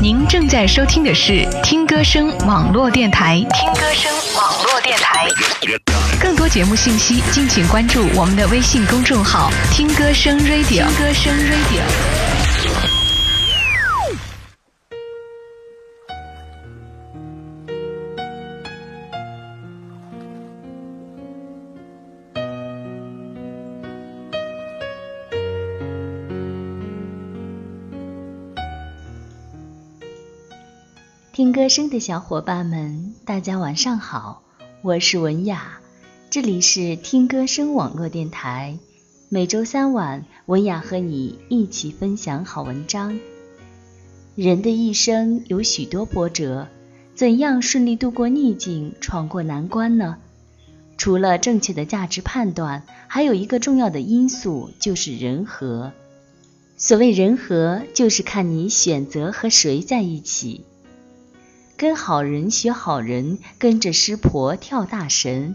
您正在收听的是听歌声网络电台。听歌声网络电台。更多节目信息，敬请关注我们的微信公众号“听歌声 Radio”。听歌声 Radio。听歌声的小伙伴们，大家晚上好，我是文雅，这里是听歌声网络电台。每周三晚，文雅和你一起分享好文章。人的一生有许多波折，怎样顺利度过逆境，闯过难关呢？除了正确的价值判断，还有一个重要的因素就是人和。所谓人和，就是看你选择和谁在一起。跟好人学好人，跟着师婆跳大神。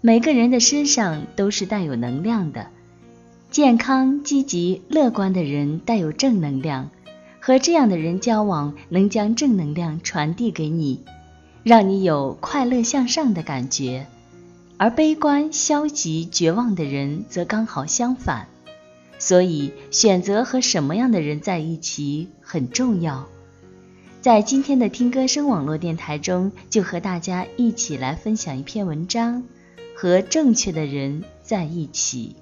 每个人的身上都是带有能量的，健康、积极、乐观的人带有正能量，和这样的人交往，能将正能量传递给你，让你有快乐向上的感觉。而悲观、消极、绝望的人则刚好相反。所以，选择和什么样的人在一起很重要。在今天的听歌声网络电台中，就和大家一起来分享一篇文章：和正确的人在一起。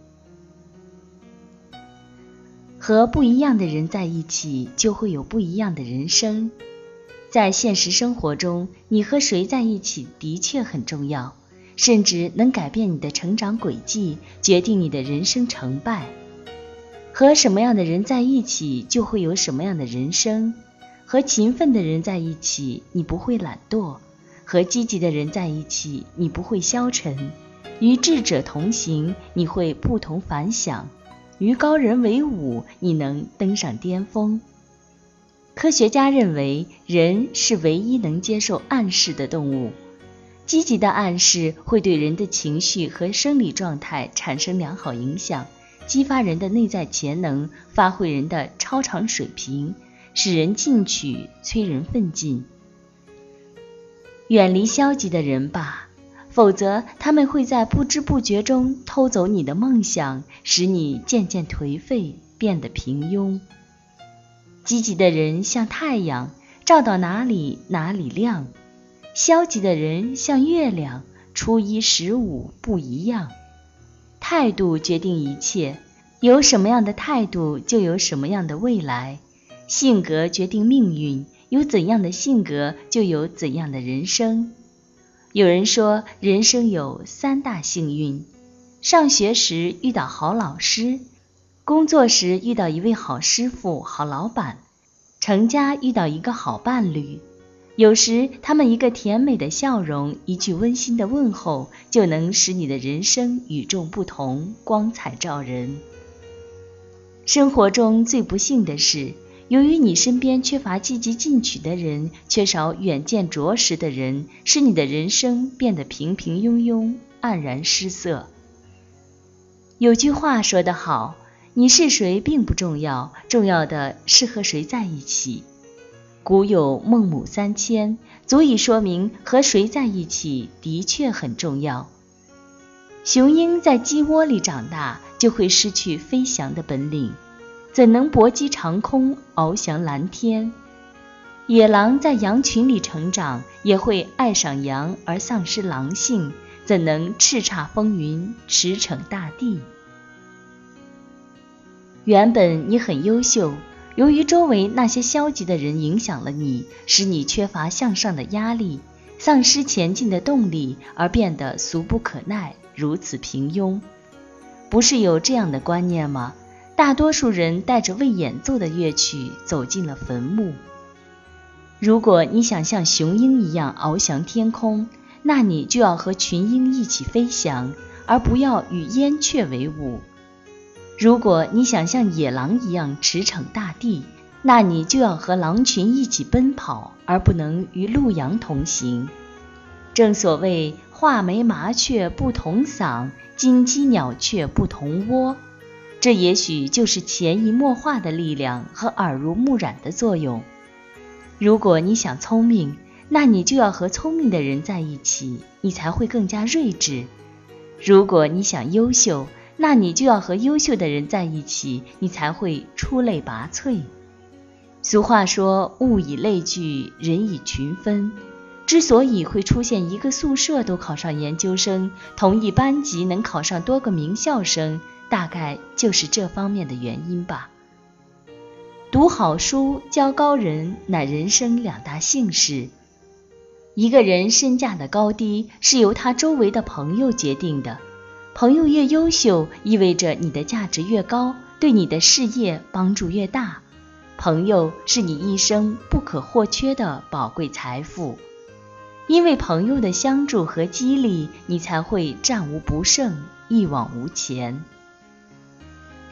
和不一样的人在一起，就会有不一样的人生。在现实生活中，你和谁在一起的确很重要，甚至能改变你的成长轨迹，决定你的人生成败。和什么样的人在一起，就会有什么样的人生。和勤奋的人在一起，你不会懒惰；和积极的人在一起，你不会消沉；与智者同行，你会不同凡响；与高人为伍，你能登上巅峰。科学家认为，人是唯一能接受暗示的动物。积极的暗示会对人的情绪和生理状态产生良好影响，激发人的内在潜能，发挥人的超常水平。使人进取，催人奋进。远离消极的人吧，否则他们会在不知不觉中偷走你的梦想，使你渐渐颓废，变得平庸。积极的人像太阳，照到哪里哪里亮；消极的人像月亮，初一十五不一样。态度决定一切，有什么样的态度，就有什么样的未来。性格决定命运，有怎样的性格，就有怎样的人生。有人说，人生有三大幸运：上学时遇到好老师，工作时遇到一位好师傅、好老板，成家遇到一个好伴侣。有时，他们一个甜美的笑容，一句温馨的问候，就能使你的人生与众不同，光彩照人。生活中最不幸的是。由于你身边缺乏积极进取的人，缺少远见卓识的人，使你的人生变得平平庸庸、黯然失色。有句话说得好：“你是谁并不重要，重要的是和谁在一起。”古有孟母三迁，足以说明和谁在一起的确很重要。雄鹰在鸡窝里长大，就会失去飞翔的本领。怎能搏击长空，翱翔蓝天？野狼在羊群里成长，也会爱上羊而丧失狼性。怎能叱咤风云，驰骋大地？原本你很优秀，由于周围那些消极的人影响了你，使你缺乏向上的压力，丧失前进的动力，而变得俗不可耐，如此平庸。不是有这样的观念吗？大多数人带着未演奏的乐曲走进了坟墓。如果你想像雄鹰一样翱翔天空，那你就要和群鹰一起飞翔，而不要与燕雀为伍；如果你想像野狼一样驰骋大地，那你就要和狼群一起奔跑，而不能与鹿羊同行。正所谓“画眉麻雀不同嗓，金鸡鸟雀不同窝”。这也许就是潜移默化的力量和耳濡目染的作用。如果你想聪明，那你就要和聪明的人在一起，你才会更加睿智；如果你想优秀，那你就要和优秀的人在一起，你才会出类拔萃。俗话说：“物以类聚，人以群分。”之所以会出现一个宿舍都考上研究生，同一班级能考上多个名校生，大概就是这方面的原因吧。读好书、交高人，乃人生两大幸事。一个人身价的高低，是由他周围的朋友决定的。朋友越优秀，意味着你的价值越高，对你的事业帮助越大。朋友是你一生不可或缺的宝贵财富。因为朋友的相助和激励，你才会战无不胜、一往无前。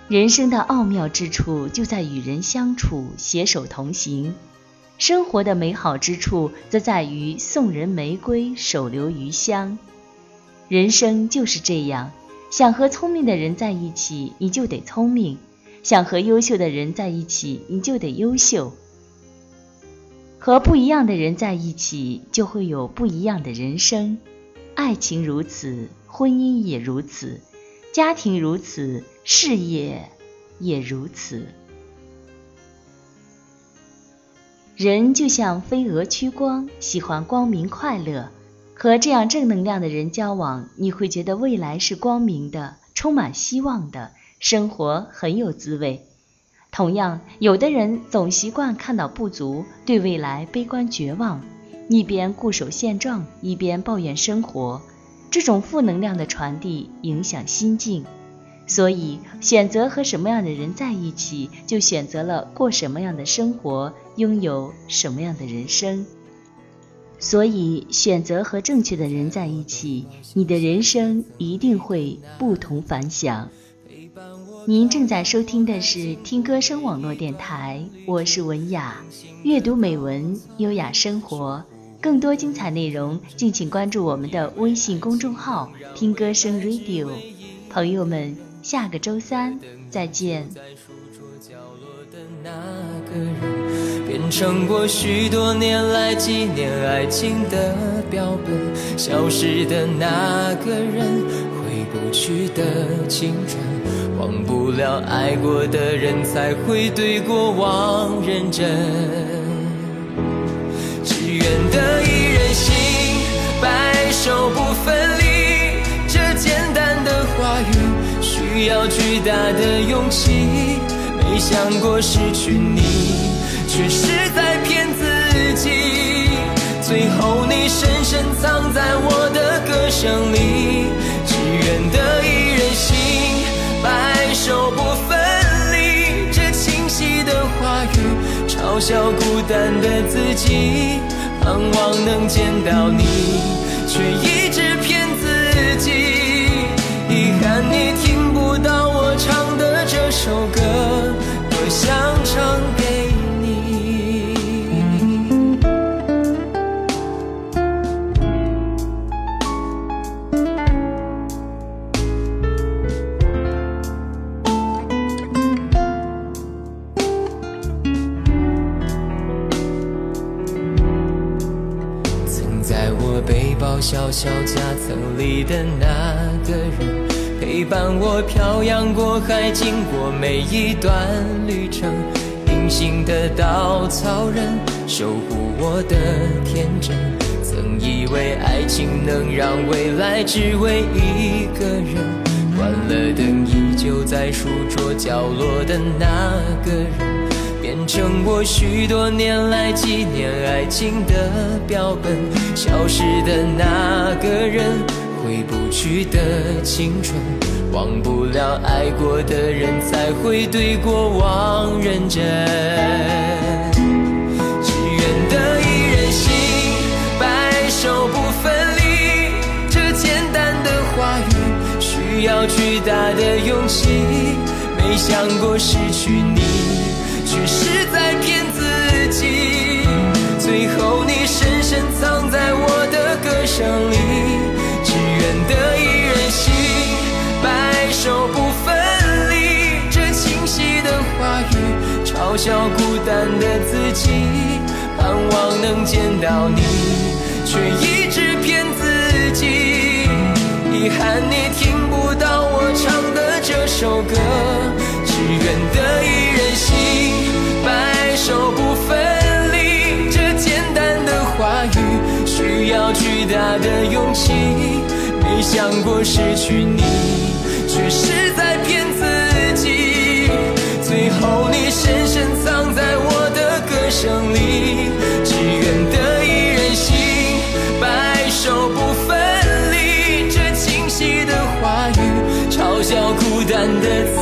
人生的奥妙之处就在与人相处、携手同行；生活的美好之处则在于送人玫瑰，手留余香。人生就是这样，想和聪明的人在一起，你就得聪明；想和优秀的人在一起，你就得优秀。和不一样的人在一起，就会有不一样的人生。爱情如此，婚姻也如此，家庭如此，事业也如此。人就像飞蛾趋光，喜欢光明快乐。和这样正能量的人交往，你会觉得未来是光明的，充满希望的，生活很有滋味。同样，有的人总习惯看到不足，对未来悲观绝望，一边固守现状，一边抱怨生活。这种负能量的传递影响心境，所以选择和什么样的人在一起，就选择了过什么样的生活，拥有什么样的人生。所以，选择和正确的人在一起，你的人生一定会不同凡响。您正在收听的是听歌声网络电台，我是文雅，阅读美文，优雅生活。更多精彩内容，敬请关注我们的微信公众号“听歌声 Radio”。朋友们，下个周三再见。那个人变成过许多年来纪念爱情的标本，消失的那个人，回不去的青春。忘不了爱过的人，才会对过往认真。巨大的勇气。没想过失去你，却是在骗自己。最后你深深藏在我的歌声里。只愿得一人心。白首不分离，这清晰的话语，嘲笑孤单的自己，盼望能见到你，却一直骗自己。唱的这首歌，多想唱给你。曾在我背包。小小夹层里的那个人，陪伴我漂洋过海，经过每一段旅程。隐形的稻草人，守护我的天真。曾以为爱情能让未来只为一个人，关了灯，依旧在书桌角落的那个人。变成我许多年来纪念爱情的标本，消失的那个人，回不去的青春，忘不了爱过的人，才会对过往认真。只愿得一人心，白首不分离。这简单的话语，需要巨大的勇气。没想过失去你。却是在骗自己，最后你深深藏在我的歌声里。这清晰的话语，嘲笑孤单的自己，盼望能见到你，却一直骗自己。遗憾你听不到我唱的这首歌，只愿得一人心，白首不分离。这简单的话语需要巨大的勇气，没想过失去你，却是在骗。的